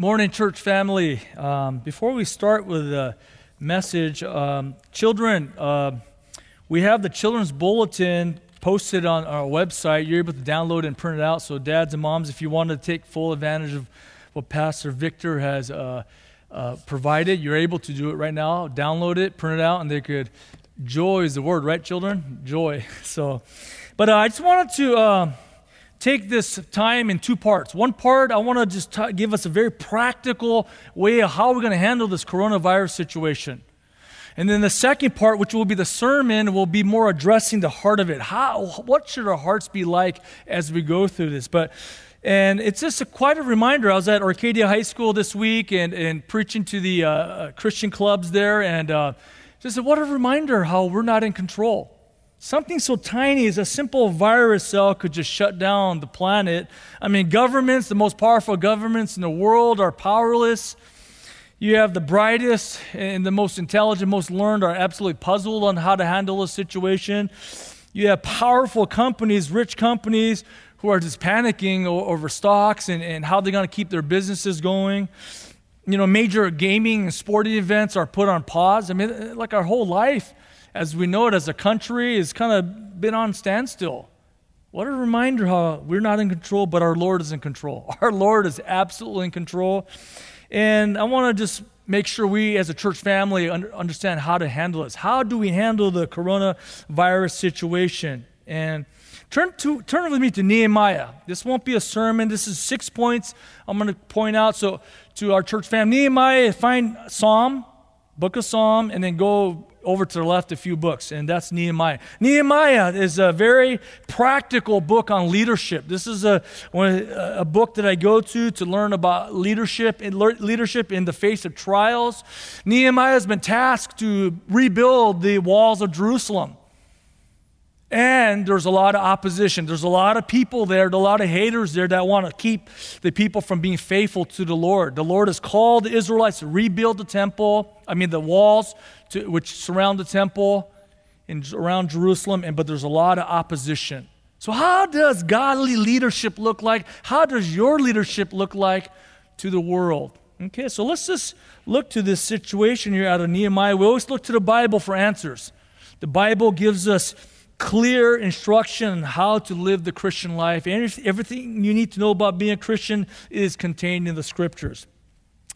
Morning, church family. Um, before we start with the message, um, children, uh, we have the children's bulletin posted on our website. You're able to download and print it out. So, dads and moms, if you want to take full advantage of what Pastor Victor has uh, uh, provided, you're able to do it right now. Download it, print it out, and they could. Joy is the word, right, children? Joy. So, but uh, I just wanted to uh, take this time in two parts. One part, I want to just t- give us a very practical way of how we're going to handle this coronavirus situation. And then the second part, which will be the sermon, will be more addressing the heart of it. How, what should our hearts be like as we go through this? But, and it's just a, quite a reminder. I was at Arcadia High School this week and, and preaching to the uh, uh Christian clubs there, and uh, just what a reminder how we're not in control. Something so tiny as a simple virus cell could just shut down the planet. I mean, governments, the most powerful governments in the world, are powerless. You have the brightest and the most intelligent, most learned are absolutely puzzled on how to handle a situation. You have powerful companies, rich companies, who are just panicking over stocks and, and how they're going to keep their businesses going. You know, major gaming and sporting events are put on pause. I mean, like our whole life as we know it as a country, has kind of been on standstill. What a reminder how we're not in control, but our Lord is in control. Our Lord is absolutely in control. And I want to just make sure we as a church family understand how to handle this. How do we handle the coronavirus situation? And turn to turn with me to Nehemiah. This won't be a sermon. This is six points I'm going to point out. So to our church family, Nehemiah, find Psalm, book of Psalm, and then go over to the left a few books, and that's Nehemiah. Nehemiah is a very practical book on leadership. This is a, a book that I go to to learn about leadership and leadership in the face of trials. Nehemiah has been tasked to rebuild the walls of Jerusalem. And there's a lot of opposition. There's a lot of people there, a lot of haters there that want to keep the people from being faithful to the Lord. The Lord has called the Israelites to rebuild the temple, I mean, the walls to, which surround the temple and around Jerusalem, and, but there's a lot of opposition. So, how does godly leadership look like? How does your leadership look like to the world? Okay, so let's just look to this situation here out of Nehemiah. We always look to the Bible for answers. The Bible gives us clear instruction on how to live the Christian life. Everything you need to know about being a Christian is contained in the scriptures,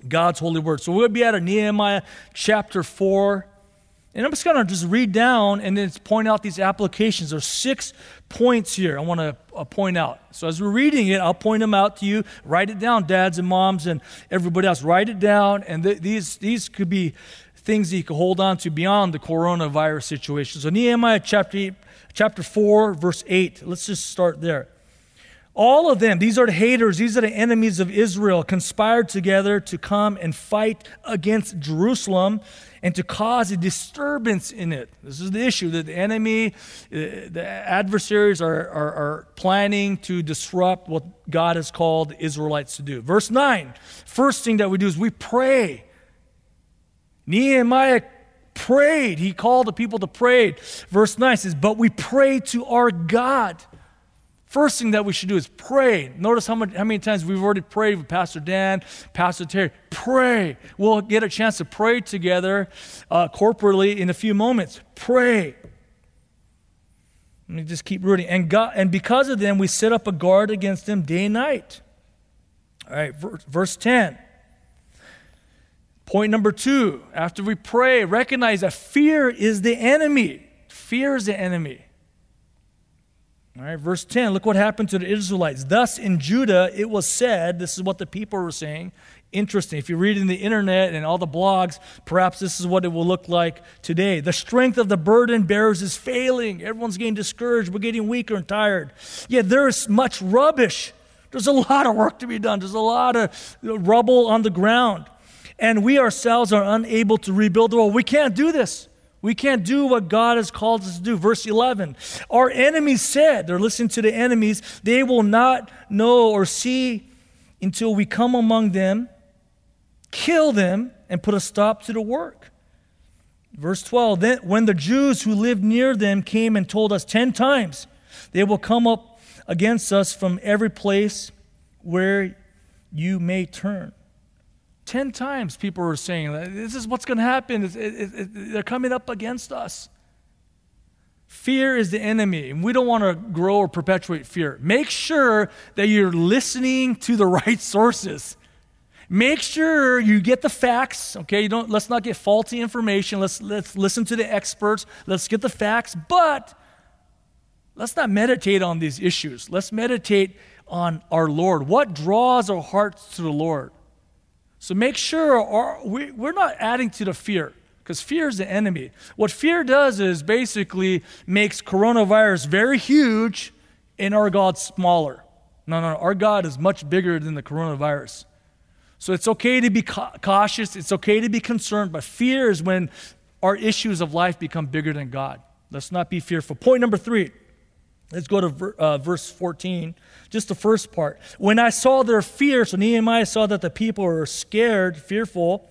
God's holy word. So we'll be at Nehemiah chapter 4. And I'm just going to just read down and then point out these applications. There's six points here I want to uh, point out. So as we're reading it, I'll point them out to you. Write it down, dads and moms and everybody else. Write it down. And th- these, these could be things that you can hold on to beyond the coronavirus situation. So Nehemiah chapter chapter 4, verse 8. Let's just start there. All of them, these are the haters, these are the enemies of Israel, conspired together to come and fight against Jerusalem and to cause a disturbance in it. This is the issue that the enemy, uh, the adversaries are, are, are planning to disrupt what God has called Israelites to do. Verse 9, first thing that we do is we pray. Nehemiah prayed. He called the people to pray. Verse 9 says, But we pray to our God. First thing that we should do is pray. Notice how, much, how many times we've already prayed with Pastor Dan, Pastor Terry. Pray. We'll get a chance to pray together uh, corporately in a few moments. Pray. Let me just keep reading. And, God, and because of them, we set up a guard against them day and night. All right, verse 10. Point number two, after we pray, recognize that fear is the enemy. Fear is the enemy. All right, verse 10, look what happened to the Israelites. Thus in Judah it was said, this is what the people were saying. Interesting. If you read in the internet and all the blogs, perhaps this is what it will look like today. The strength of the burden bearers is failing. Everyone's getting discouraged. We're getting weaker and tired. Yet there is much rubbish. There's a lot of work to be done. There's a lot of rubble on the ground and we ourselves are unable to rebuild the wall. We can't do this. We can't do what God has called us to do. Verse 11 Our enemies said, they're listening to the enemies, they will not know or see until we come among them, kill them, and put a stop to the work. Verse 12 Then when the Jews who lived near them came and told us 10 times, they will come up against us from every place where you may turn. 10 times people were saying, This is what's going to happen. It, it, it, they're coming up against us. Fear is the enemy, and we don't want to grow or perpetuate fear. Make sure that you're listening to the right sources. Make sure you get the facts, okay? You don't let's not get faulty information. Let's let's listen to the experts. Let's get the facts, but let's not meditate on these issues. Let's meditate on our Lord. What draws our hearts to the Lord? So make sure our, we, we're not adding to the fear because fear is the enemy. What fear does is basically makes coronavirus very huge and our God smaller. No, no, our God is much bigger than the coronavirus. So it's okay to be cautious, it's okay to be concerned, but fear is when our issues of life become bigger than God. Let's not be fearful. Point number three. Let's go to uh, verse 14, just the first part. When I saw their fear, so Nehemiah saw that the people were scared, fearful,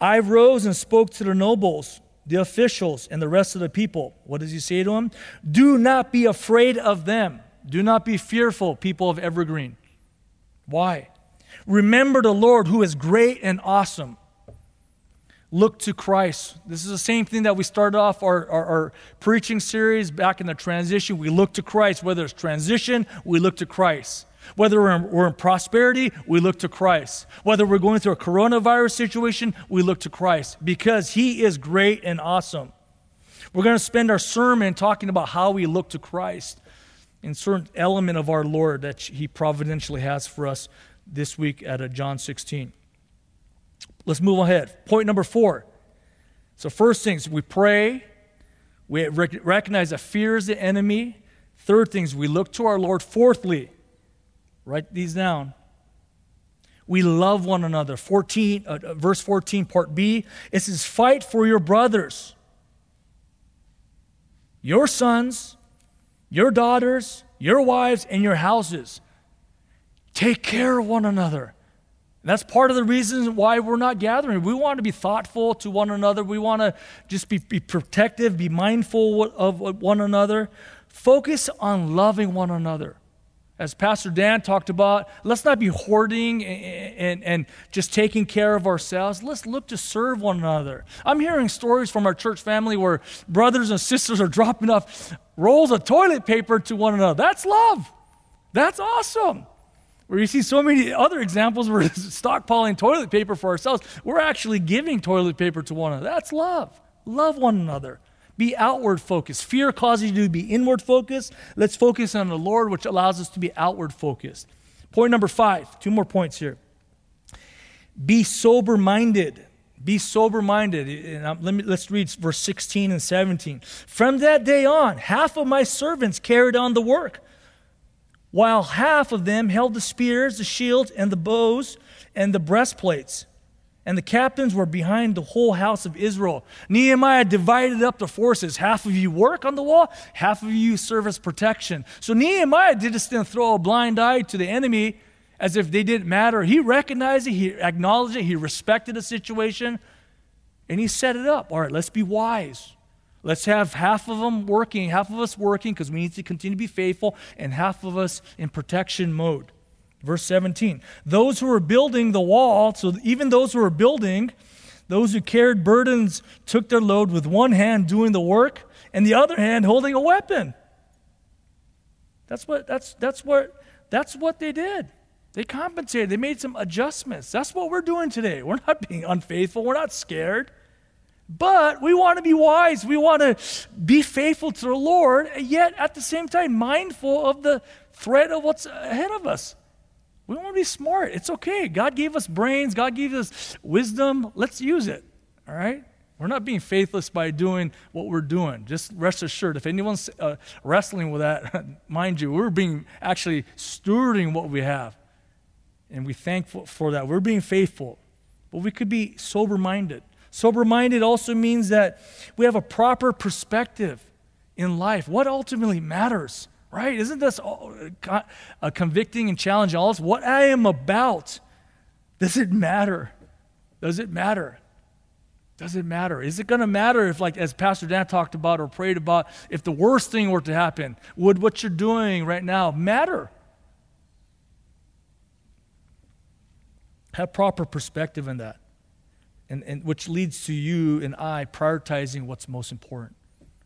I rose and spoke to the nobles, the officials, and the rest of the people. What does he say to them? Do not be afraid of them. Do not be fearful, people of Evergreen. Why? Remember the Lord who is great and awesome. Look to Christ. This is the same thing that we started off our, our, our, preaching series back in the transition. We look to Christ. Whether it's transition, we look to Christ. Whether we're in, we're in, prosperity, we look to Christ. Whether we're going through a coronavirus situation, we look to Christ because He is great and awesome. We're going to spend our sermon talking about how we look to Christ in certain element of our Lord that He providentially has for us this week at John 16. Let's move ahead. Point number four. So, first things, we pray, we recognize that fear is the enemy. Third things, we look to our Lord. Fourthly, Write these down. We love one another. 14, uh, uh, verse 14, part B. It says, Fight for your brothers, your sons, your daughters, your wives, and your houses. Take care of one another. And that's part of the reason why we're not gathering. We want to be thoughtful to one another. We want to just be, be protective, be mindful of one another. Focus on loving one another as Pastor Dan talked about, let's not be hoarding and, and, and, just taking care of ourselves. Let's look to serve one another. I'm hearing stories from our church family where brothers and sisters are dropping off rolls of toilet paper to one another. That's love. That's awesome. Where you see so many other examples where stockpiling toilet paper for ourselves, we're actually giving toilet paper to one another. That's love. Love one another. Be outward focused. Fear causes you to be inward focused. Let's focus on the Lord, which allows us to be outward focused. Point number five, two more points here. Be sober minded. Be sober minded. Let me, let's read verse 16 and 17. From that day on, half of my servants carried on the work, while half of them held the spears, the shields, and the bows, and the breastplates and the captains were behind the whole house of Israel. Nehemiah divided up the forces. Half of you work on the wall, half of you serve as protection. So Nehemiah didn't throw a blind eye to the enemy as if they didn't matter. He recognized it, he acknowledged it, he respected the situation, and he set it up. All right, let's be wise. Let's have half of them working, half of us working because we need to continue to be faithful, and half of us in protection mode. Verse 17 Those who were building the wall, so even those who were building, those who carried burdens took their load with one hand doing the work and the other hand holding a weapon. That's what, that's, that's what, that's what they did. They compensated, they made some adjustments. That's what we're doing today. We're not being unfaithful, we're not scared. But we want to be wise. We want to be faithful to the Lord, yet at the same time mindful of the threat of what's ahead of us. We want to be smart. It's okay. God gave us brains, God gave us wisdom. Let's use it. All right? We're not being faithless by doing what we're doing. Just rest assured, if anyone's uh, wrestling with that, mind you, we're being actually stewarding what we have. And we're thankful for that. We're being faithful. But we could be sober minded. Sober minded also means that we have a proper perspective in life. What ultimately matters? right? Isn't this uh, a convicting and challenging all us? What I am about, does it matter? Does it matter? Does it matter? Is it going to matter if, like, as Pastor Dan talked about or prayed about, if the worst thing were to happen, would what you're doing right now matter? Have proper perspective in that, and, and which leads to you and I prioritizing what's most important.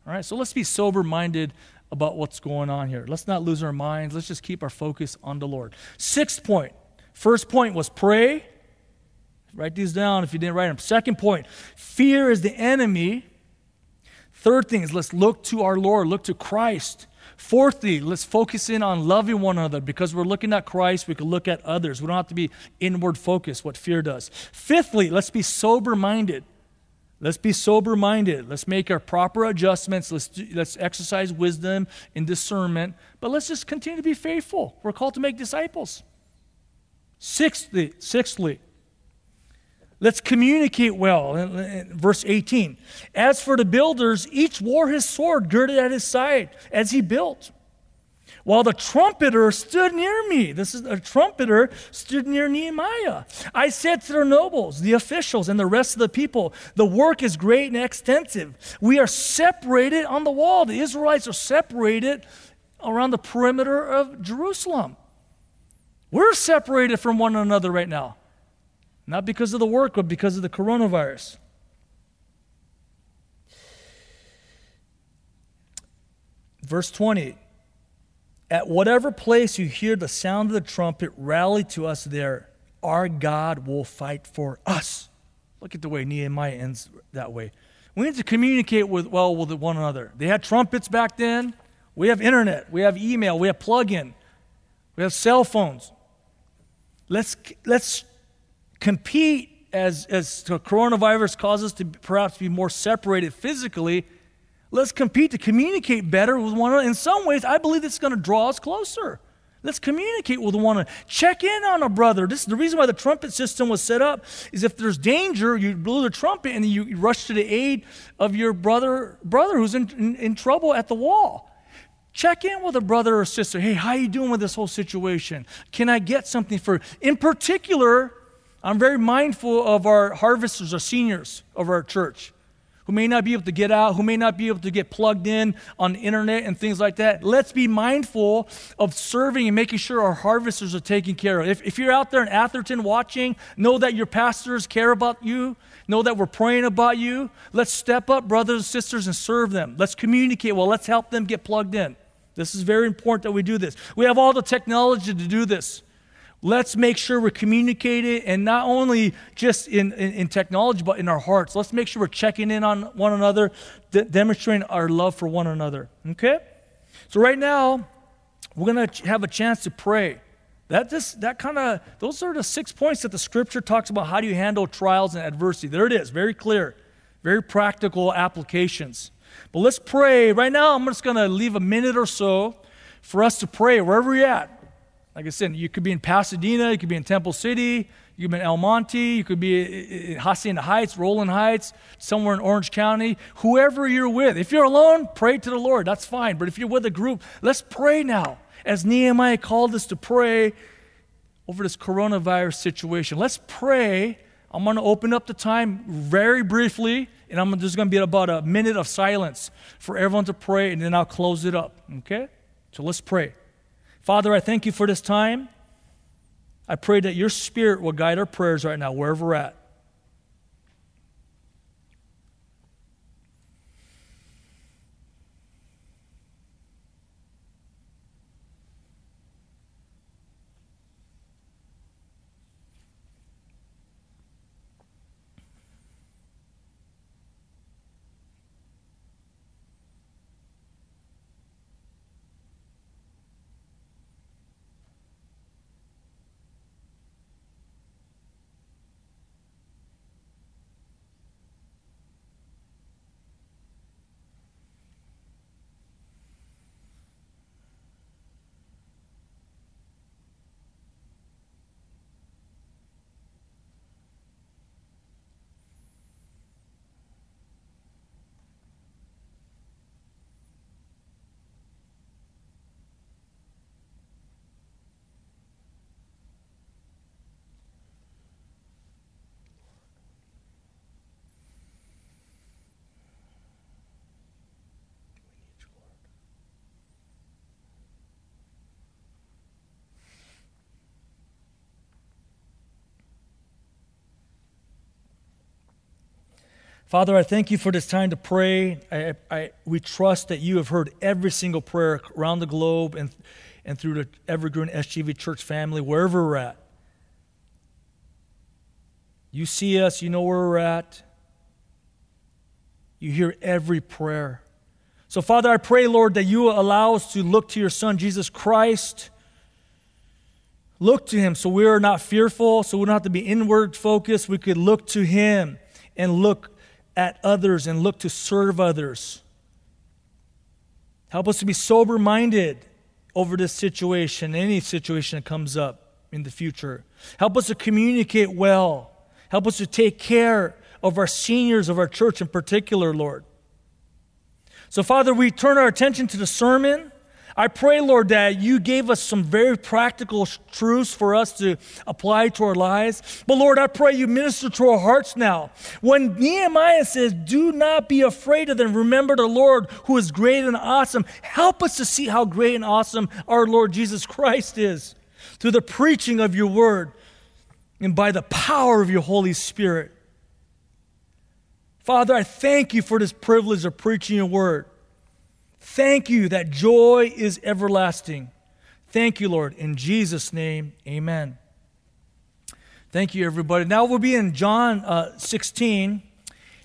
All right, so let's be sober minded about what's going on here. Let's not lose our minds. Let's just keep our focus on the Lord. Sixth point. First point was pray. Write these down if you didn't write them. Second point, fear is the enemy. Third thing is let's look to our Lord, look to Christ. Fourthly, let's focus in on loving one another because we're looking at Christ, we can look at others. We don't have to be inward focused, what fear does. Fifthly, let's be sober minded. Let's be sober minded. Let's make our proper adjustments. Let's, do, let's exercise wisdom and discernment. But let's just continue to be faithful. We're called to make disciples. Sixthly, sixthly let's communicate well. Uh, uh, verse 18. As for the builders, each wore his sword girded at his side as he built while the trumpeter stood near me. This is a trumpeter stood near Nehemiah. I said to the nobles, the officials, and the rest of the people, the work is great and extensive. We are separated on the wall. The Israelites are separated around the perimeter of Jerusalem. We're separated from one another right now. Not because of the work, but because of the coronavirus. Verse 20 at whatever place you hear the sound of the trumpet, rally to us there. Our God will fight for us. Look at the way Nehemiah ends that way. We need to communicate with well with one another. They had trumpets back then. We have internet. We have email. We have plug-in. We have cell phones. Let's let's compete as as the coronavirus causes us to perhaps be more separated physically Let's compete to communicate better with one another. In some ways, I believe it's going to draw us closer. Let's communicate with one another. Check in on a brother. This is the reason why the trumpet system was set up is if there's danger, you blow the trumpet and you rush to the aid of your brother brother who's in, in, in trouble at the wall. Check in with a brother or sister. Hey, how you doing with this whole situation? Can I get something for In particular, I'm very mindful of our harvesters, our seniors of our church who may not be able to get out, who may not be able to get plugged in on the internet and things like that. Let's be mindful of serving and making sure our harvesters are taken care of. If, if you're out there in Atherton watching, know that your pastors care about you. Know that we're praying about you. Let's step up, brothers and sisters, and serve them. Let's communicate well. Let's help them get plugged in. This is very important that we do this. We have all the technology to do this. Let's make sure we're communicating and not only just in, in, in, technology, but in our hearts. Let's make sure we're checking in on one another, de- demonstrating our love for one another. Okay? So, right now, we're going to have a chance to pray. That just that kind of those are the six points that the scripture talks about how do you handle trials and adversity. There it is, very clear, very practical applications. But let's pray. Right now, I'm just going to leave a minute or so for us to pray wherever you're at. Like I said, you could be in Pasadena, you could be in Temple City, you could be in El Monte, you could be in Hacienda Heights, Rowland Heights, somewhere in Orange County, whoever you're with. If you're alone, pray to the Lord. That's fine. But if you're with a group, let's pray now. As Nehemiah called us to pray over this coronavirus situation. Let's pray. I'm going to open up the time very briefly, and I'm just going to be about a minute of silence for everyone to pray, and then I'll close it up. Okay? So let's pray. Father, I thank you for this time. I pray that your spirit will guide our prayers right now, wherever we're at. Father, I thank you for this time to pray. I, I, we trust that you have heard every single prayer around the globe and, and through the Evergreen SGV church family, wherever we're at. You see us, you know where we're at. You hear every prayer. So, Father, I pray, Lord, that you allow us to look to your Son, Jesus Christ. Look to him so we are not fearful, so we don't have to be inward focused. We could look to him and look at others and look to serve others. Help us to be sober minded over this situation, any situation that comes up in the future. Help us to communicate well. Help us to take care of our seniors of our church in particular, Lord. So, Father, we turn our attention to the sermon. I pray, Lord, that you gave us some very practical truths for us to apply to our lives. But Lord, I pray you minister to our hearts now. When Nehemiah says, Do not be afraid of them, remember the Lord who is great and awesome. Help us to see how great and awesome our Lord Jesus Christ is through the preaching of your word and by the power of your Holy Spirit. Father, I thank you for this privilege of preaching your word. Thank you that joy is everlasting. Thank you, Lord. In Jesus' name, amen. Thank you, everybody. Now we'll be in John uh, 16,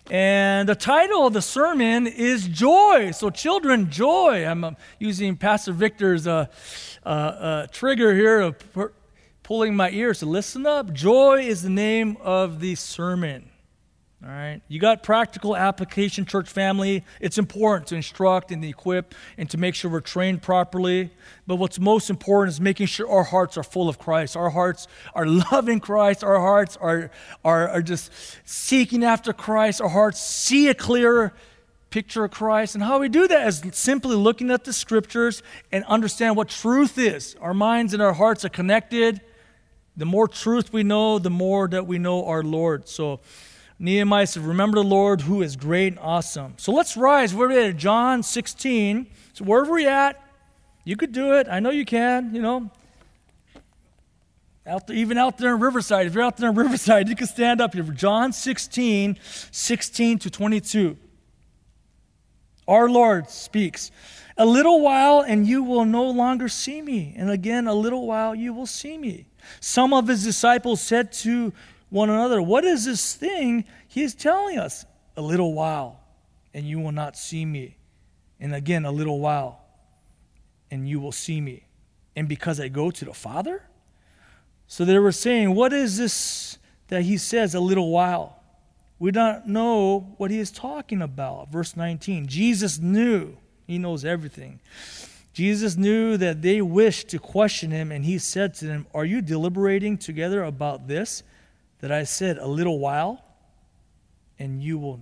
and the title of the sermon is Joy. So, children, joy. I'm uh, using Pastor Victor's uh, uh, uh trigger here of pulling my ears to listen up. Joy is the name of the sermon. All right. You got practical application, church family. It's important to instruct and equip and to make sure we're trained properly. But what's most important is making sure our hearts are full of Christ. Our hearts are loving Christ. Our hearts are, are, are just seeking after Christ. Our hearts see a clearer picture of Christ. And how we do that is simply looking at the scriptures and understand what truth is. Our minds and our hearts are connected. The more truth we know, the more that we know our Lord. So, Nehemiah said, Remember the Lord who is great and awesome. So let's rise. We're at John 16. So wherever we're at, you could do it. I know you can, you know. Out there, even out there in Riverside, if you're out there in Riverside, you can stand up here. John 16, 16 to 22. Our Lord speaks. A little while, and you will no longer see me. And again, a little while, you will see me. Some of his disciples said to one another, What is this thing he is telling us? A little while, and you will not see me. And again, a little while, and you will see me. And because I go to the Father? So they were saying, What is this that he says, a little while? We don't know what he is talking about. Verse 19 Jesus knew, he knows everything. Jesus knew that they wished to question him, and he said to them, Are you deliberating together about this? That I said, A little while, and you will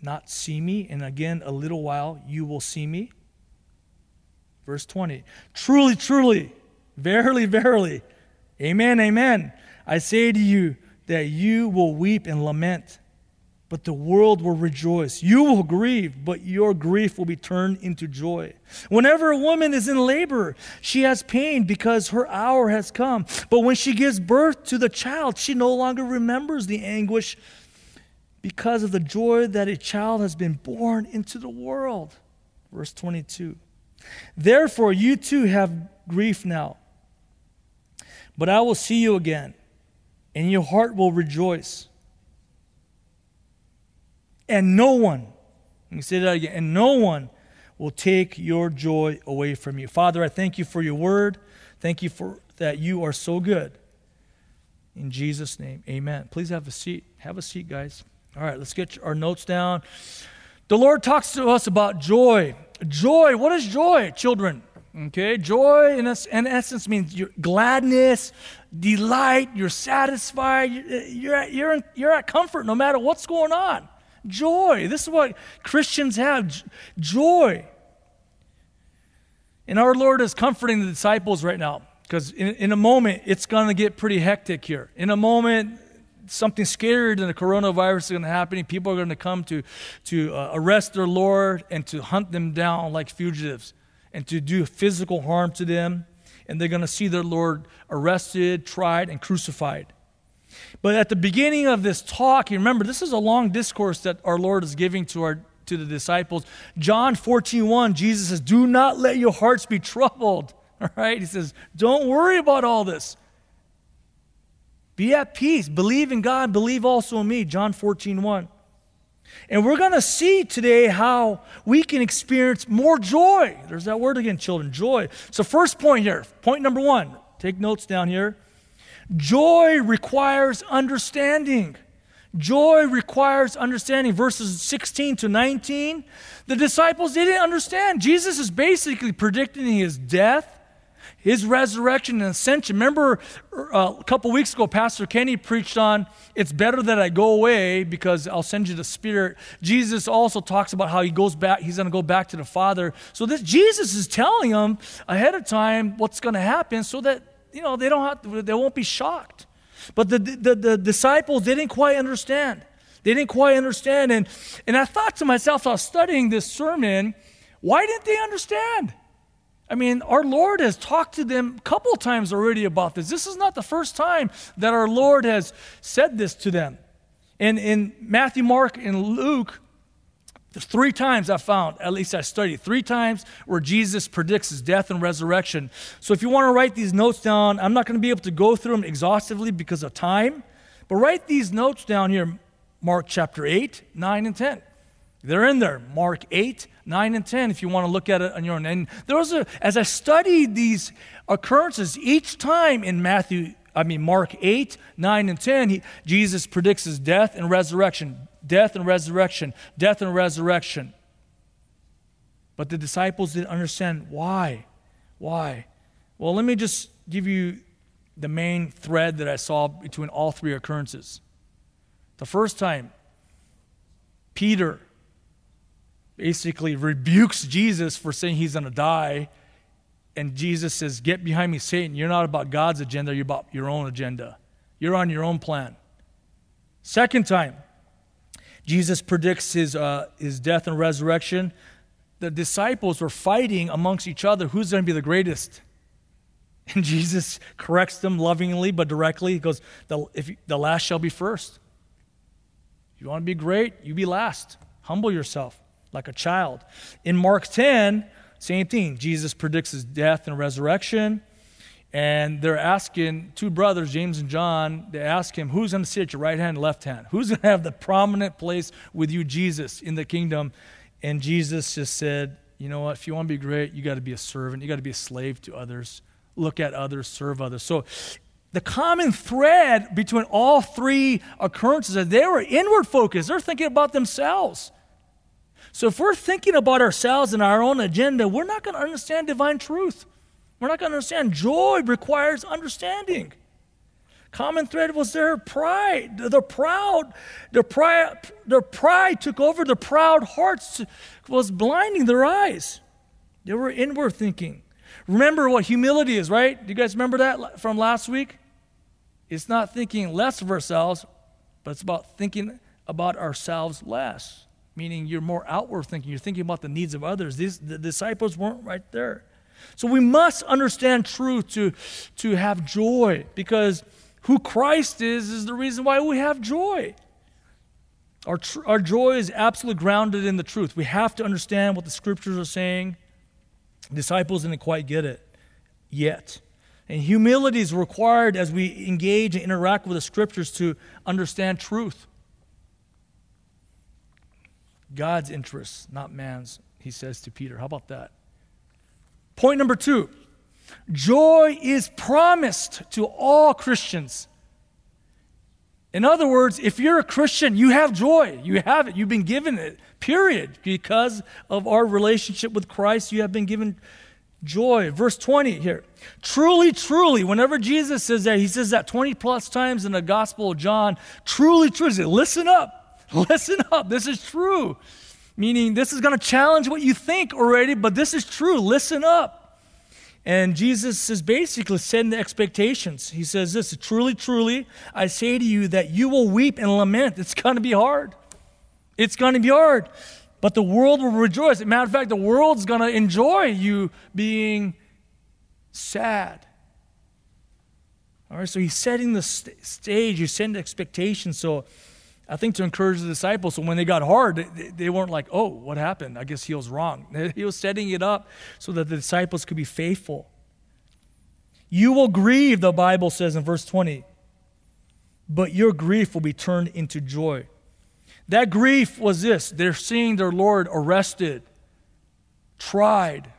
not see me, and again, a little while, you will see me. Verse 20 Truly, truly, verily, verily, amen, amen. I say to you that you will weep and lament but the world will rejoice. You will grieve, but your grief will be turned into joy. Whenever a woman is in labor, she has pain because her hour has come. But when she gives birth to the child, she no longer remembers the anguish because of the joy that a child has been born into the world. Verse 22. Therefore, you too have grief now, but I will see you again, and your heart will rejoice and no one, let me say that again, and no one will take your joy away from you. Father, I thank you for your word. Thank you for that you are so good. In Jesus' name, amen. Please have a seat. Have a seat, guys. All right, let's get our notes down. The Lord talks to us about joy. Joy, what is joy, children? Okay, joy in, in essence means your gladness, delight, you're satisfied, you're at, you're, in, you're at comfort no matter what's going on. Joy. This is what Christians have joy. And our Lord is comforting the disciples right now because in, in a moment it's going to get pretty hectic here. In a moment, something scarier than the coronavirus is going to happen. People are going to come to, to uh, arrest their Lord and to hunt them down like fugitives and to do physical harm to them. And they're going to see their Lord arrested, tried, and crucified. But at the beginning of this talk, you remember this is a long discourse that our Lord is giving to our to the disciples. John 14, 1, Jesus says, Do not let your hearts be troubled. All right? He says, Don't worry about all this. Be at peace. Believe in God. Believe also in me. John 14, 1. And we're going to see today how we can experience more joy. There's that word again, children joy. So, first point here, point number one, take notes down here. Joy requires understanding. Joy requires understanding. Verses 16 to 19, the disciples didn't understand. Jesus is basically predicting his death, his resurrection and ascension. Remember uh, a couple weeks ago, Pastor Kenny preached on it's better that I go away because I'll send you the Spirit. Jesus also talks about how he goes back, he's going to go back to the Father. So this Jesus is telling them ahead of time what's going to happen so that you know they don't have to, they won't be shocked. But the, the, the disciples didn't quite understand. They didn't quite understand. And, and I thought to myself, was studying this sermon, why didn't they understand? I mean, our Lord has talked to them a couple times already about this. This is not the first time that our Lord has said this to them. And in Matthew, Mark, and Luke, there's three times I found, at least I studied, three times where Jesus predicts his death and resurrection. So if you want to write these notes down, I'm not going to be able to go through them exhaustively because of time, but write these notes down here Mark chapter 8, 9, and 10. They're in there. Mark 8, 9, and 10, if you want to look at it on your own. And there was a, as I studied these occurrences, each time in Matthew, I mean, Mark 8, 9, and 10, he, Jesus predicts his death and resurrection death and resurrection, death and resurrection. But the disciples didn't understand why. Why? Well, let me just give you the main thread that I saw between all three occurrences. The first time, Peter basically rebukes Jesus for saying he's going to die. And Jesus says, Get behind me, Satan. You're not about God's agenda, you're about your own agenda. You're on your own plan. Second time, Jesus predicts his, uh, his death and resurrection. The disciples were fighting amongst each other who's going to be the greatest. And Jesus corrects them lovingly but directly. He goes, The, if you, the last shall be first. If you want to be great, you be last. Humble yourself like a child. In Mark 10, same thing. Jesus predicts his death and resurrection. And they're asking two brothers, James and John, they ask him, Who's going to sit at your right hand and left hand? Who's going to have the prominent place with you, Jesus, in the kingdom? And Jesus just said, You know what? If you want to be great, you got to be a servant. You got to be a slave to others. Look at others, serve others. So the common thread between all three occurrences is they were inward focused. They're thinking about themselves. So if we're thinking about ourselves and our own agenda, we're not going to understand divine truth. We're not going to understand. Joy requires understanding. Common thread was their pride. The proud, their pride, their pride took over. The proud hearts was blinding their eyes. They were inward thinking. Remember what humility is, right? Do you guys remember that from last week? It's not thinking less of ourselves, but it's about thinking about ourselves less. Meaning you're more outward thinking. You're thinking about the needs of others. These the disciples weren't right there. So we must understand truth to, to have joy because who Christ is is the reason why we have joy. Our, tr- our joy is absolutely grounded in the truth. We have to understand what the scriptures are saying. Disciples didn't quite get it yet. And humility is required as we engage and interact with the scriptures to understand truth. God's interests, not man's, he says to Peter. How about that? Point number two joy is promised to all Christians. In other words, if you're a Christian, you have joy. You have it. You've been given it, period. Because of our relationship with Christ, you have been given joy. Verse 20 here. Truly, truly, whenever Jesus says that, he says that 20 plus times in the Gospel of John. Truly, truly. Listen up. Listen up. This is true meaning this is going to challenge what you think already, but this is true. Listen up. And Jesus is basically setting the expectations. He says this Truly, truly, I say to you that you will weep and lament. It's going to be hard. It's going to be hard. But the world will rejoice. Matter of fact, the world's going to enjoy you being sad. All right, so he's setting the st- stage, he's setting the expectation. So I think to encourage the disciples, so when they got hard, they, they weren't like, oh, what happened? I guess he was wrong. He was setting it up so that the disciples could be faithful. You will grieve, the Bible says in verse 20, but your grief will be turned into joy. That grief was this they're seeing their Lord arrested, tried,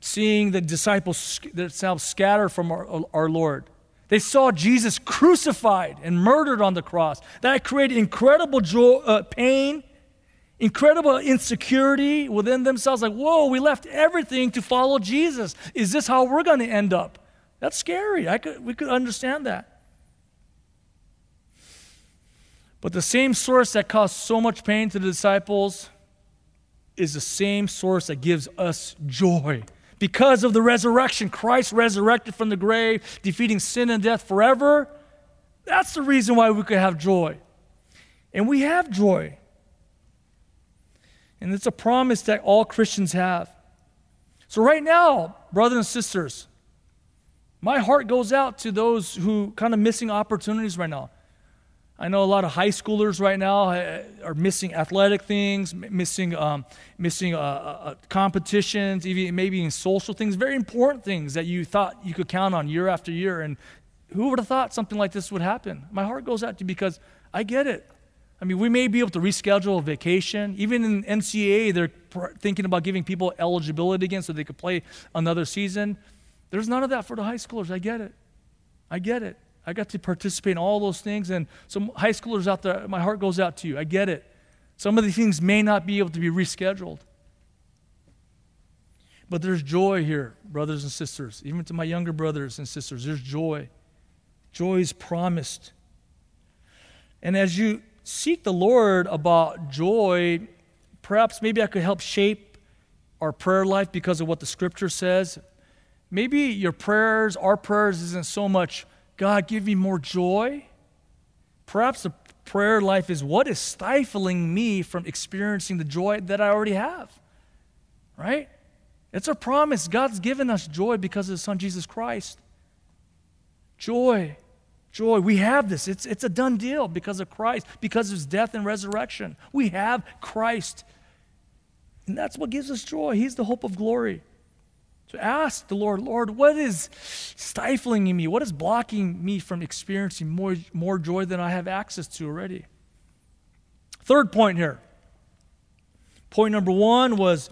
seeing the disciples themselves scatter from our, our Lord. They saw Jesus crucified and murdered on the cross. That created incredible joy, uh, pain, incredible insecurity within themselves. Like, whoa, we left everything to follow Jesus. Is this how we're going to end up? That's scary. I could, we could understand that. But the same source that caused so much pain to the disciples is the same source that gives us joy. Because of the resurrection, Christ resurrected from the grave, defeating sin and death forever. That's the reason why we could have joy. And we have joy. And it's a promise that all Christians have. So, right now, brothers and sisters, my heart goes out to those who kind of missing opportunities right now. I know a lot of high schoolers right now uh, are missing athletic things, missing, um, missing uh, uh, uh, competitions, even maybe in social things, very important things that you thought you could count on year after year. And who would have thought something like this would happen? My heart goes out to you because I get it. I mean, we may be able to reschedule a vacation. Even in NCAA, they're thinking about giving people eligibility again so they could play another season. There's none of that for the high schoolers. I get it. I get it. I got to participate in all those things. And some high schoolers out there, my heart goes out to you. I get it. Some of these things may not be able to be rescheduled. But there's joy here, brothers and sisters. Even to my younger brothers and sisters, there's joy. Joy is promised. And as you seek the Lord about joy, perhaps maybe I could help shape our prayer life because of what the scripture says. Maybe your prayers, our prayers, isn't so much God, give me more joy. Perhaps the prayer life is what is stifling me from experiencing the joy that I already have? Right? It's a promise. God's given us joy because of His Son, Jesus Christ. Joy. Joy. We have this. It's, it's a done deal because of Christ, because of His death and resurrection. We have Christ. And that's what gives us joy. He's the hope of glory. Ask the Lord, Lord, what is stifling in me? What is blocking me from experiencing more, more joy than I have access to already? Third point here. Point number one was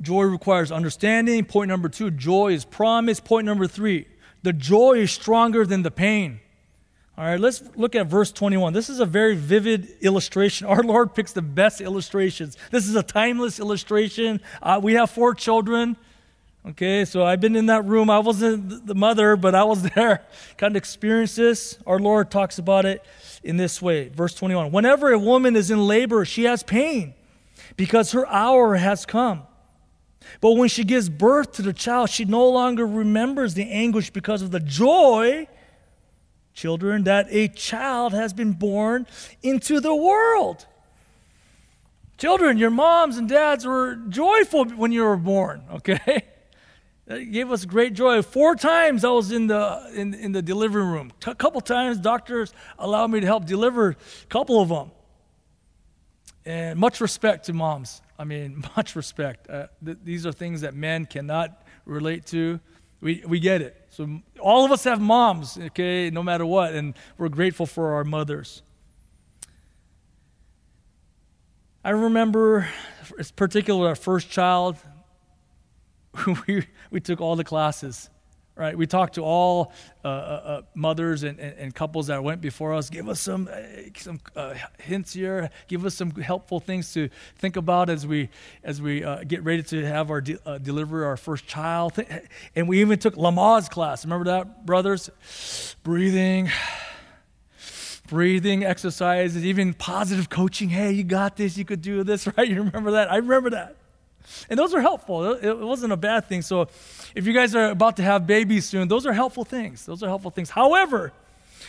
joy requires understanding. Point number two, joy is promise. Point number three, the joy is stronger than the pain. All right, let's look at verse 21. This is a very vivid illustration. Our Lord picks the best illustrations. This is a timeless illustration. Uh, we have four children. Okay, so I've been in that room. I wasn't the mother, but I was there. kind of experienced this. Our Lord talks about it in this way. Verse 21 Whenever a woman is in labor, she has pain because her hour has come. But when she gives birth to the child, she no longer remembers the anguish because of the joy children, that a child has been born into the world. Children, your moms and dads were joyful when you were born, okay? That gave us great joy. Four times I was in the, in, in the delivery room. A couple times doctors allowed me to help deliver a couple of them. And much respect to moms. I mean, much respect. Uh, th- these are things that men cannot relate to. We, we get it. So all of us have moms, okay, no matter what, and we're grateful for our mothers. I remember, particularly our first child, we, we took all the classes right? We talked to all uh, uh, uh, mothers and, and, and, couples that went before us. Give us some, uh, some uh, hints here. Give us some helpful things to think about as we, as we uh, get ready to have our de- deliver our first child. And we even took Lamaze class. Remember that, brothers? Breathing. Breathing exercises, even positive coaching. Hey, you got this. You could do this, right? You remember that? I remember that. And those are helpful. It wasn't a bad thing. So if you guys are about to have babies soon, those are helpful things. Those are helpful things. However,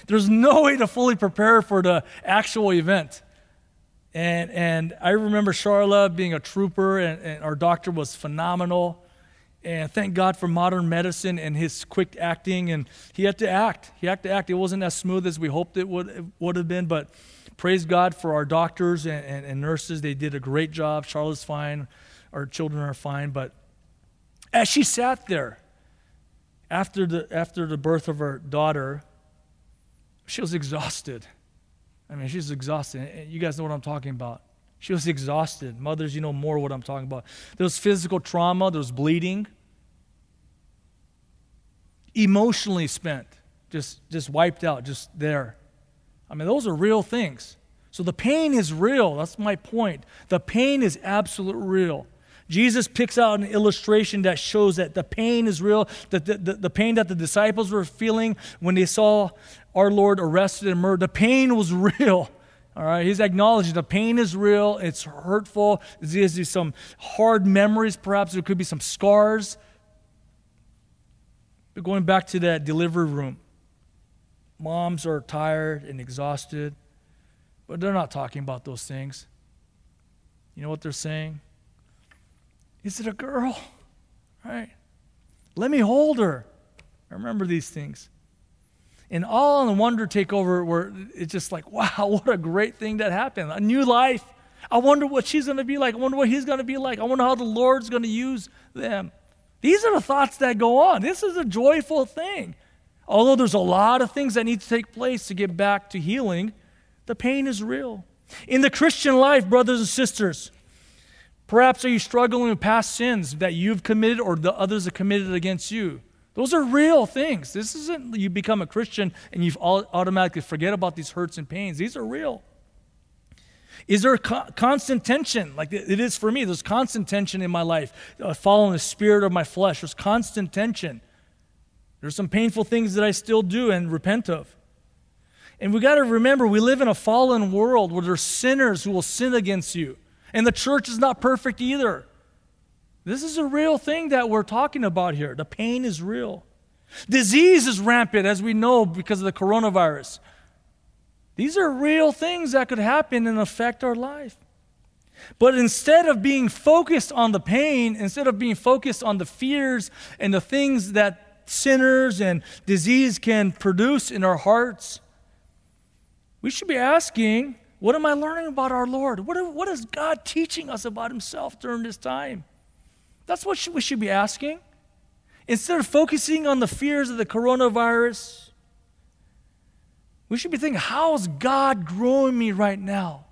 there's no way to fully prepare for the actual event. And, and I remember Charla being a trooper, and, and our doctor was phenomenal. And thank God for modern medicine and his quick acting. And he had to act. He had to act. It wasn't as smooth as we hoped it would, it would have been, but praise God for our doctors and, and, and nurses. They did a great job. Charla's fine. Our children are fine. But as she sat there after the, after the birth of her daughter, she was exhausted. I mean, she's exhausted. You guys know what I'm talking about. She was exhausted. Mothers, you know more what I'm talking about. There was physical trauma, there was bleeding. Emotionally spent, just, just wiped out, just there. I mean, those are real things. So the pain is real. That's my point. The pain is absolute real. Jesus picks out an illustration that shows that the pain is real, that the, the, the, pain that the disciples were feeling when they saw our Lord arrested and murdered, the pain was real. All right, he's acknowledging the pain is real, it's hurtful. There's some hard memories, perhaps there could be some scars. But going back to that delivery room, moms are tired and exhausted, but they're not talking about those things. You know what they're saying? Is it a girl? Right? Let me hold her. I remember these things and all and wonder take over where it's just like, wow, what a great thing that happened. A new life. I wonder what she's going to be like. I wonder what he's going to be like. I wonder how the Lord's going to use them. These are the thoughts that go on. This is a joyful thing. Although there's a lot of things that need to take place to get back to healing, the pain is real. In the Christian life, brothers and sisters, perhaps are you struggling with past sins that you've committed or the others have committed against you? Those are real things. This isn't you become a Christian and you automatically forget about these hurts and pains. These are real. Is there co- constant tension? Like it is for me. There's constant tension in my life, uh, following the spirit of my flesh. There's constant tension. There's some painful things that I still do and repent of. And we got to remember we live in a fallen world where there's sinners who will sin against you. And the church is not perfect either. This is a real thing that we're talking about here. The pain is real. Disease is rampant, as we know, because of the coronavirus. These are real things that could happen and affect our life. But instead of being focused on the pain, instead of being focused on the fears and the things that sinners and disease can produce in our hearts, we should be asking, what am I learning about our Lord? What, what is God teaching us about Himself during this time? That's what we should be asking. Instead of focusing on the fears of the coronavirus, we should be thinking, how is God growing me right now?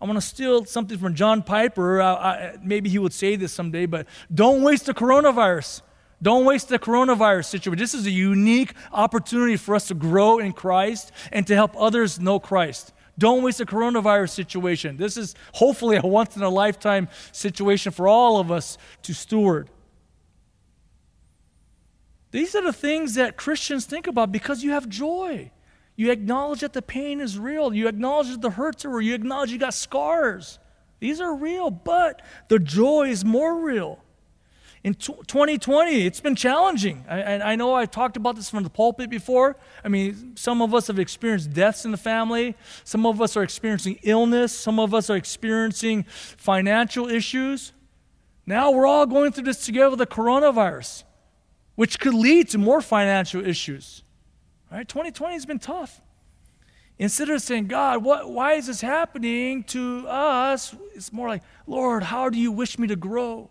I want to steal something from John Piper. I, I, maybe he would say this someday, but don't waste the coronavirus. Don't waste the coronavirus situation. This is a unique opportunity for us to grow in Christ and to help others know Christ. Don't waste the coronavirus situation. This is hopefully a once in a lifetime situation for all of us to steward. These are the things that Christians think about because you have joy. You acknowledge that the pain is real. You acknowledge that the hurts are real. You acknowledge you got scars. These are real, but the joy is more real. In 2020, it's been challenging. I, I know I've talked about this from the pulpit before. I mean, some of us have experienced deaths in the family. Some of us are experiencing illness. Some of us are experiencing financial issues. Now we're all going through this together with the coronavirus, which could lead to more financial issues. Right? 2020 has been tough. Instead of saying, God, what, why is this happening to us? It's more like, Lord, how do you wish me to grow?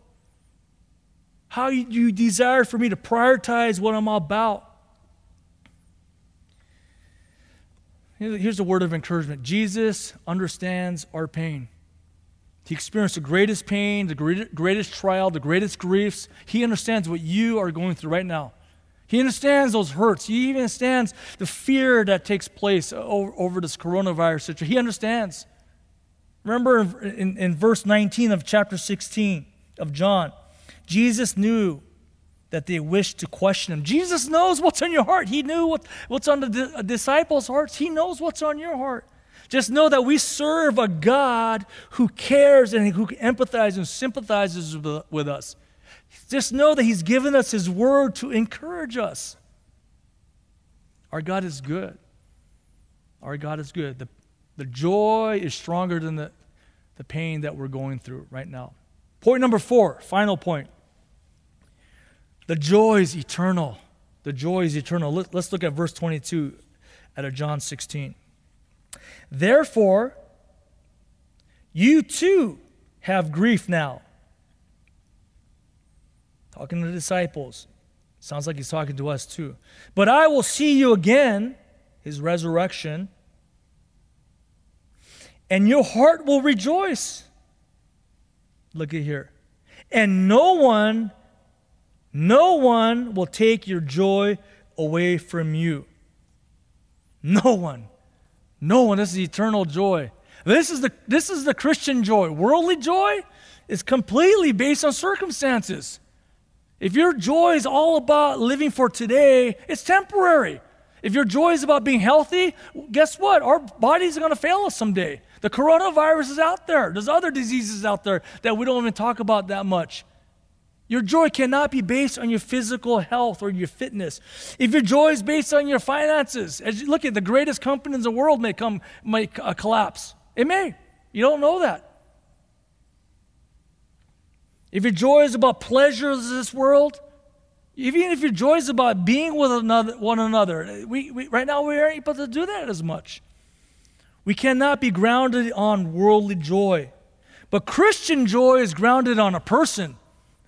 How you desire for me to prioritize what I'm about. Here's a word of encouragement Jesus understands our pain. He experienced the greatest pain, the greatest trial, the greatest griefs. He understands what you are going through right now. He understands those hurts. He even understands the fear that takes place over, over this coronavirus situation. He understands. Remember in, in, in verse 19 of chapter 16 of John, Jesus knew that they wished to question him. Jesus knows what's on your heart. He knew what, what's on the disciples' hearts. He knows what's on your heart. Just know that we serve a God who cares and who empathizes and sympathizes with us. Just know that He's given us His word to encourage us. Our God is good. Our God is good. The, the joy is stronger than the, the pain that we're going through right now. Point number four, final point. The joy is eternal. The joy is eternal. Let, us look at verse 22 out of John 16. Therefore, you too have grief now. Talking to the disciples. Sounds like he's talking to us too. But I will see you again, his resurrection, and your heart will rejoice. Look at here. And no one, no one will take your joy away from you. No one. No one. This is eternal joy. This is the, this is the Christian joy. Worldly joy is completely based on circumstances. If your joy is all about living for today, it's temporary. If your joy is about being healthy, guess what? Our bodies are going to fail us someday. The coronavirus is out there. There's other diseases out there that we don't even talk about that much. Your joy cannot be based on your physical health or your fitness. If your joy is based on your finances, as you look at the greatest companies in the world may come may uh, collapse. It may. You don't know that. If your joy is about pleasures of this world, even if your joy is about being with another, one another, we, we, right now we aren't able to do that as much. We cannot be grounded on worldly joy. But Christian joy is grounded on a person.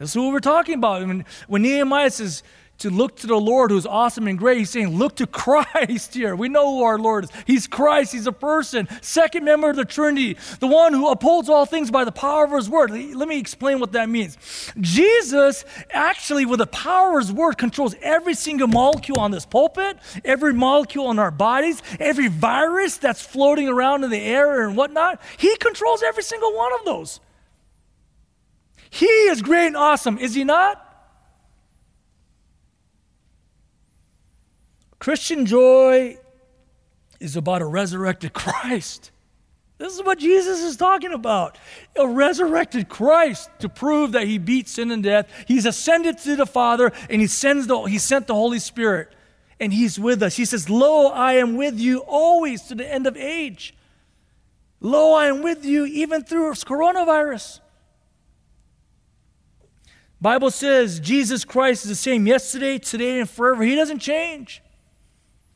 That's what we're talking about. When, when Nehemiah says, to look to the Lord who's awesome and great. He's saying, look to Christ here. We know who our Lord is. He's Christ. He's a person. Second member of the Trinity, the one who upholds all things by the power of his word. Let me explain what that means. Jesus actually, with the power of his word, controls every single molecule on this pulpit, every molecule in our bodies, every virus that's floating around in the air and whatnot. He controls every single one of those. He is great and awesome, is he not? Christian joy is about a resurrected Christ. This is what Jesus is talking about. A resurrected Christ to prove that he beat sin and death. He's ascended to the Father and he sends the, he sent the Holy Spirit and he's with us. He says, Lo, I am with you always to the end of age. Lo, I am with you even through coronavirus. Bible says Jesus Christ is the same yesterday, today, and forever. He doesn't change.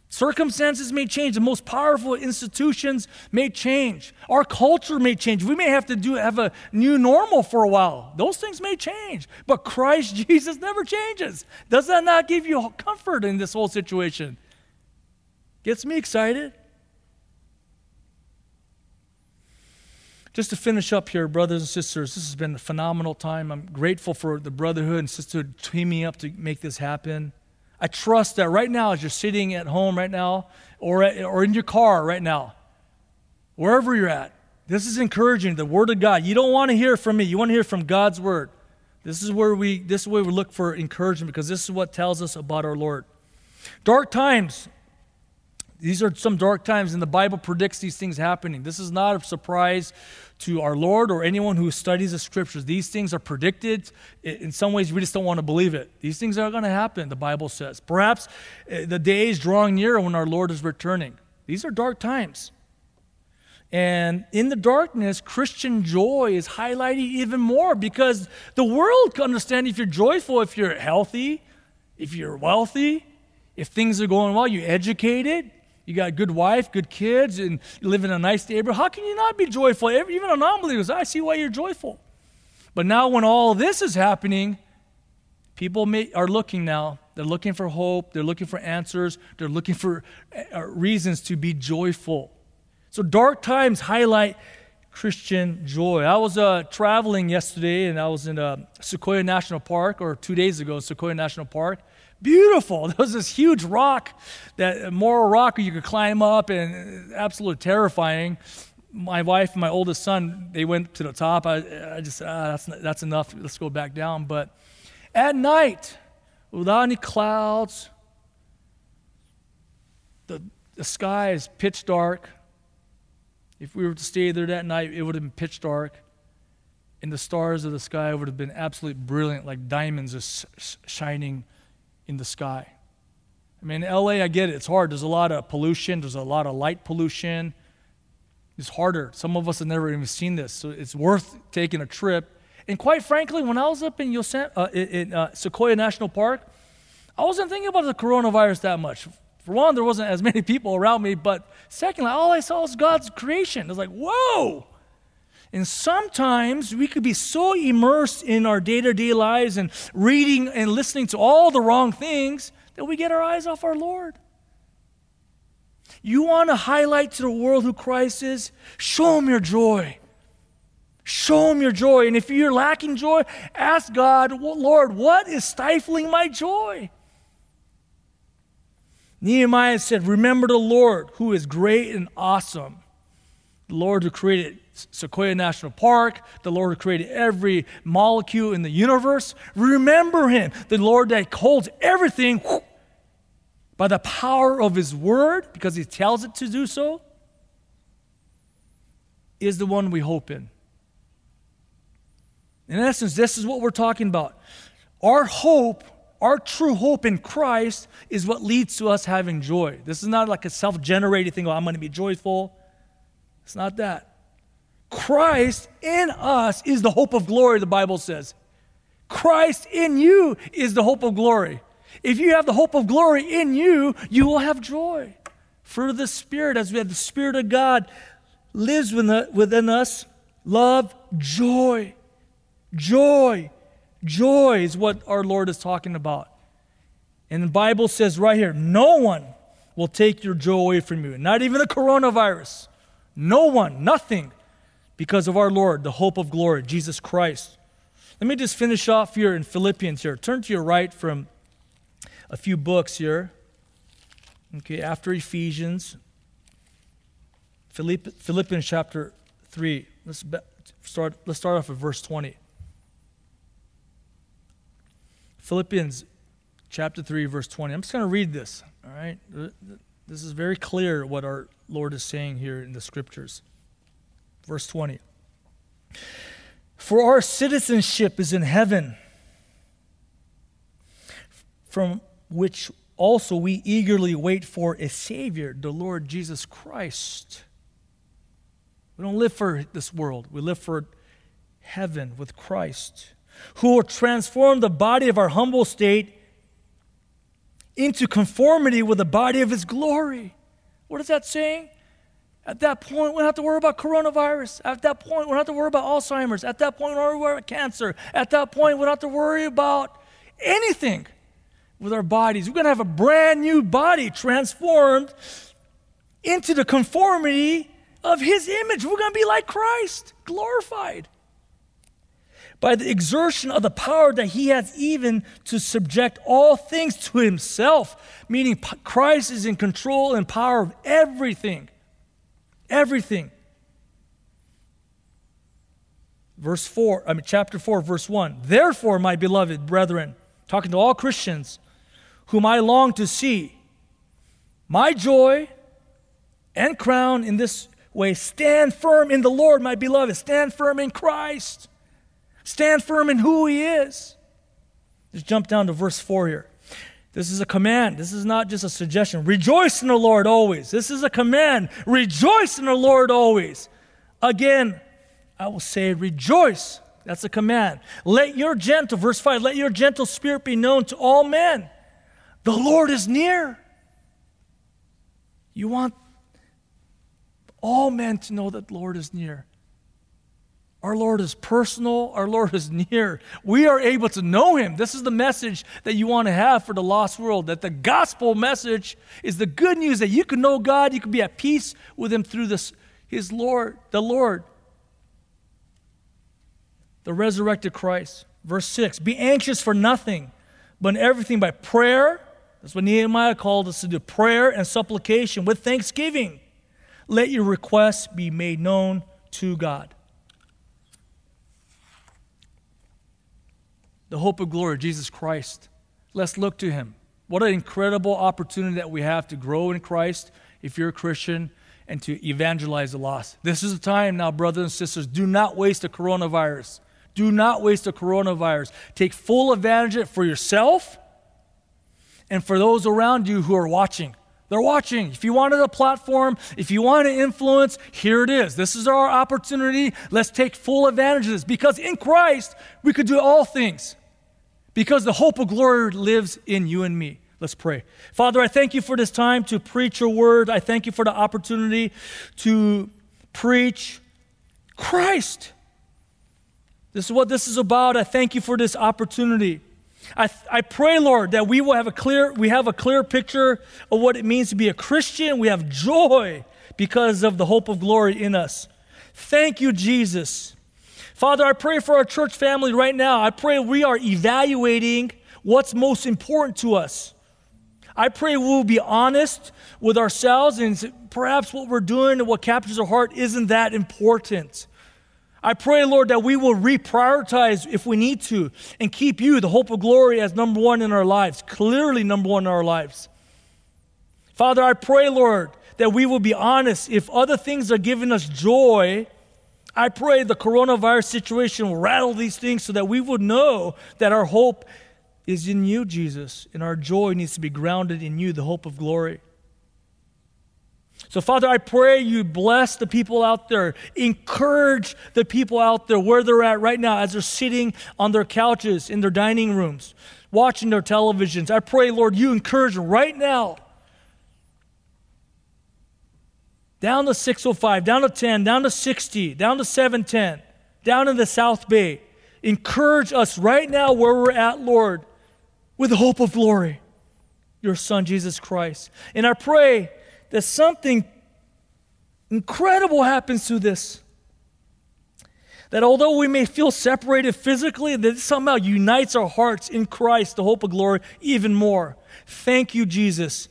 Circumstances may change. The most powerful institutions may change. Our culture may change. We may have to do have a new normal for a while. Those things may change. But Christ Jesus never changes. Does that not give you comfort in this whole situation? Gets me excited. Just to finish up here, brothers and sisters, this has been a phenomenal time. I'm grateful for the brotherhood and sisterhood teaming up to make this happen. I trust that right now, as you're sitting at home right now, or, at, or in your car right now, wherever you're at, this is encouraging. The Word of God. You don't want to hear from me. You want to hear from God's Word. This is where we. This is where we look for encouragement because this is what tells us about our Lord. Dark times. These are some dark times, and the Bible predicts these things happening. This is not a surprise to our Lord or anyone who studies the scriptures. These things are predicted. In some ways, we just don't want to believe it. These things are going to happen, the Bible says. Perhaps eh, the day is drawing near when our Lord is returning. These are dark times. And in the darkness, Christian joy is highlighted even more because the world can understand if you're joyful, if you're healthy, if you're wealthy, if things are going well, you're educated, you got a good wife, good kids, and you live in a nice neighborhood. How can you not be joyful? Even a non believer I see why you're joyful. But now, when all this is happening, people may, are looking now. They're looking for hope. They're looking for answers. They're looking for uh, reasons to be joyful. So, dark times highlight Christian joy. I was uh, traveling yesterday, and I was in uh, Sequoia National Park, or two days ago, Sequoia National Park beautiful. There was this huge rock, that Moro Rock you could climb up, and absolutely terrifying. My wife and my oldest son, they went to the top. I, I just, ah, that's, that's enough. Let's go back down. But at night, without any clouds, the, the sky is pitch dark. If we were to stay there that night, it would have been pitch dark. And the stars of the sky would have been absolutely brilliant, like diamonds just shining in the sky. I mean, LA, I get it. It's hard. There's a lot of pollution, there's a lot of light pollution. It's harder. Some of us have never even seen this. So it's worth taking a trip And quite frankly, when I was up in, Yosemite, uh, in uh, Sequoia National Park, I wasn't thinking about the coronavirus that much. For one, there wasn't as many people around me, but secondly, all I saw was God's creation. I was like, whoa! And sometimes we could be so immersed in our day to day lives and reading and listening to all the wrong things that we get our eyes off our Lord. You want to highlight to the world who Christ is? Show them your joy. Show them your joy. And if you're lacking joy, ask God, Lord, what is stifling my joy? Nehemiah said, Remember the Lord who is great and awesome. The Lord who created Sequoia National Park, the Lord created every molecule in the universe. Remember Him, the Lord that holds everything by the power of His Word, because He tells it to do so, is the one we hope in. In essence, this is what we're talking about. Our hope, our true hope in Christ, is what leads to us having joy. This is not like a self generated thing, oh, I'm going to be joyful. It's not that. Christ in us is the hope of glory, the Bible says. Christ in you is the hope of glory. If you have the hope of glory in you, you will have joy. Fruit of the Spirit, as we have the Spirit of God lives within us, love, joy, Joy. Joy is what our Lord is talking about. And the Bible says right here no one will take your joy away from you, not even the coronavirus. No one, nothing, because of our Lord, the hope of glory, Jesus Christ. Let me just finish off here in Philippians here. Turn to your right from a few books here. Okay, after Ephesians, Philippians chapter 3. Let's start, let's start off with verse 20. Philippians chapter 3, verse 20. I'm just going to read this, all right? This is very clear what our Lord is saying here in the scriptures. Verse 20. For our citizenship is in heaven, from which also we eagerly wait for a Savior, the Lord Jesus Christ. We don't live for this world, we live for heaven with Christ who will transform the body of our humble state into conformity with the body of his glory. What is that saying? At that point, we don't have to worry about coronavirus. At that point, we don't have to worry about Alzheimer's. At that point, we don't have to worry about cancer. At that point, we don't have to worry about anything with our bodies. We're going to have a brand new body transformed into the conformity of his image. We're going to be like Christ, glorified by the exertion of the power that he has even to subject all things to himself, meaning Christ is in control and power of everything. Everything. Verse 4, I mean, chapter 4, verse 1. Therefore, my beloved brethren, talking to all Christians, whom I long to see, my joy and crown in this way, stand firm in the Lord, my beloved. Stand firm in Christ. Stand firm in who He is. Just jump down to verse 4 here. This is a command. This is not just a suggestion. Rejoice in the Lord always. This is a command. Rejoice in the Lord always. Again, I will say, rejoice. That's a command. Let your gentle, verse 5, let your gentle spirit be known to all men. The Lord is near. You want all men to know that the Lord is near. Our Lord is personal. Our Lord is near. We are able to know Him. This is the message that you want to have for the lost world. That the gospel message is the good news that you can know God, you can be at peace with Him through this, His Lord, the Lord, the resurrected Christ. Verse 6 Be anxious for nothing, but in everything by prayer. That's what Nehemiah called us to do prayer and supplication with thanksgiving. Let your requests be made known to God. The hope of glory, Jesus Christ. Let's look to him. What an incredible opportunity that we have to grow in Christ if you're a Christian and to evangelize the lost. This is the time now, brothers and sisters. Do not waste the coronavirus. Do not waste the coronavirus. Take full advantage of it for yourself and for those around you who are watching. They're watching. If you wanted a platform, if you want to influence, here it is. This is our opportunity. Let's take full advantage of this because in Christ, we could do all things because the hope of glory lives in you and me. Let's pray. Father, I thank you for this time to preach your word. I thank you for the opportunity to preach Christ. This is what this is about. I thank you for this opportunity. I, I pray, Lord, that we will have a clear, we have a clear picture of what it means to be a Christian. We have joy because of the hope of glory in us. Thank you, Jesus. Father, I pray for our church family right now. I pray we are evaluating what's most important to us. I pray we'll be honest with ourselves and perhaps what we're doing and what captures our heart isn't that important. I pray, Lord, that we will reprioritize if we need to and keep you, the hope of glory, as number one in our lives, clearly number one in our lives. Father, I pray, Lord, that we will be honest. If other things are giving us joy, I pray the coronavirus situation will rattle these things so that we would know that our hope is in you, Jesus, and our joy needs to be grounded in you, the hope of glory. So, Father, I pray you bless the people out there. Encourage the people out there where they're at right now as they're sitting on their couches in their dining rooms, watching their televisions. I pray, Lord, you encourage them right now. Down to 605, down to 10, down to 60, down to 710, down in the South Bay. Encourage us right now where we're at, Lord, with the hope of glory, your Son, Jesus Christ. And I pray that something incredible happens through this. That although we may feel separated physically, that somehow unites our hearts in Christ, the hope of glory, even more. Thank you, Jesus,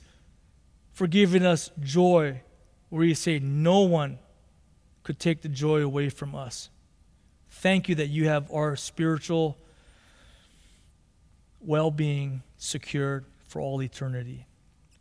for giving us joy where you say no one could take the joy away from us. Thank you that you have our spiritual well being secured for all eternity.